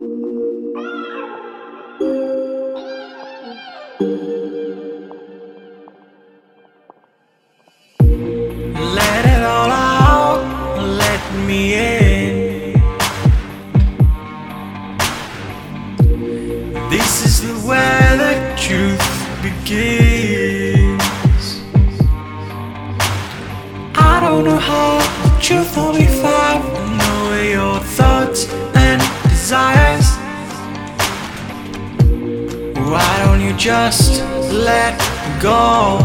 Let it all out, let me in. This is where the truth begins. I don't know how the truth will be found. Know your thoughts and desires. Just let go?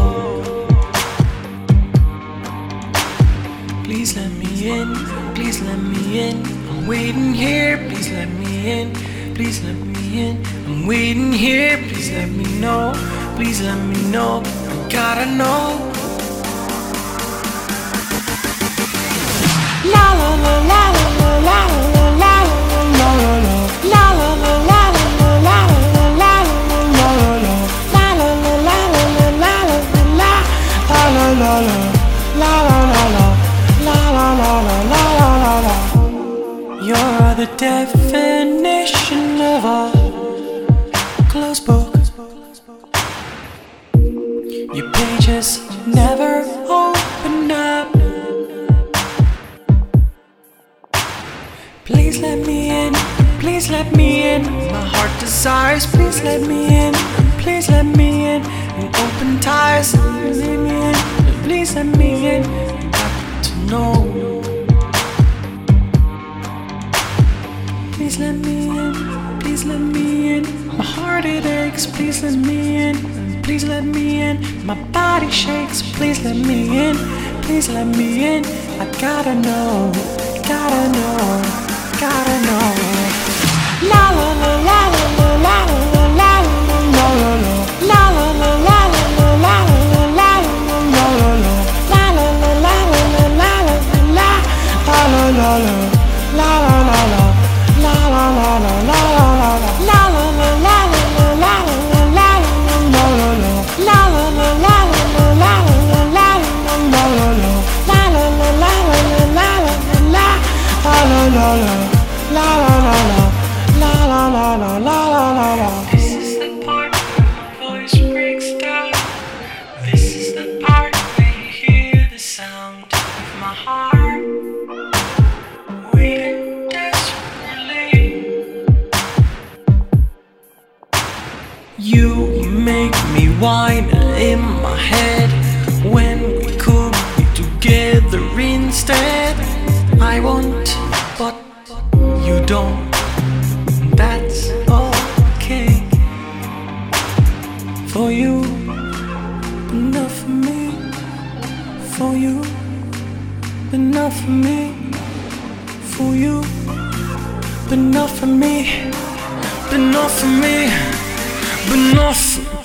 Please let me in, please let me in. I'm waiting here, please let me in, please let me in. I'm waiting here, please let me know, please let me know. I gotta know. La la la la la la la la la la la la la la You're the definition of a closed book. Your pages never open up. Please let me in, please let me in. My heart desires, please let me in, please let me in. And open ties, let me in. Got to know. Please let me in, please let me in. My heart it aches, please let me in, please let me in. My body shakes, please let me in, please let me in. I gotta know, gotta know, gotta know. This is the part where my voice breaks down. This is the part where you hear the sound of my heart. Waiting desperately. You make me whine in my head when we could be together instead. I want, but you don't. Not for me. For you, not for me. For you, not for me. Not for me. Not for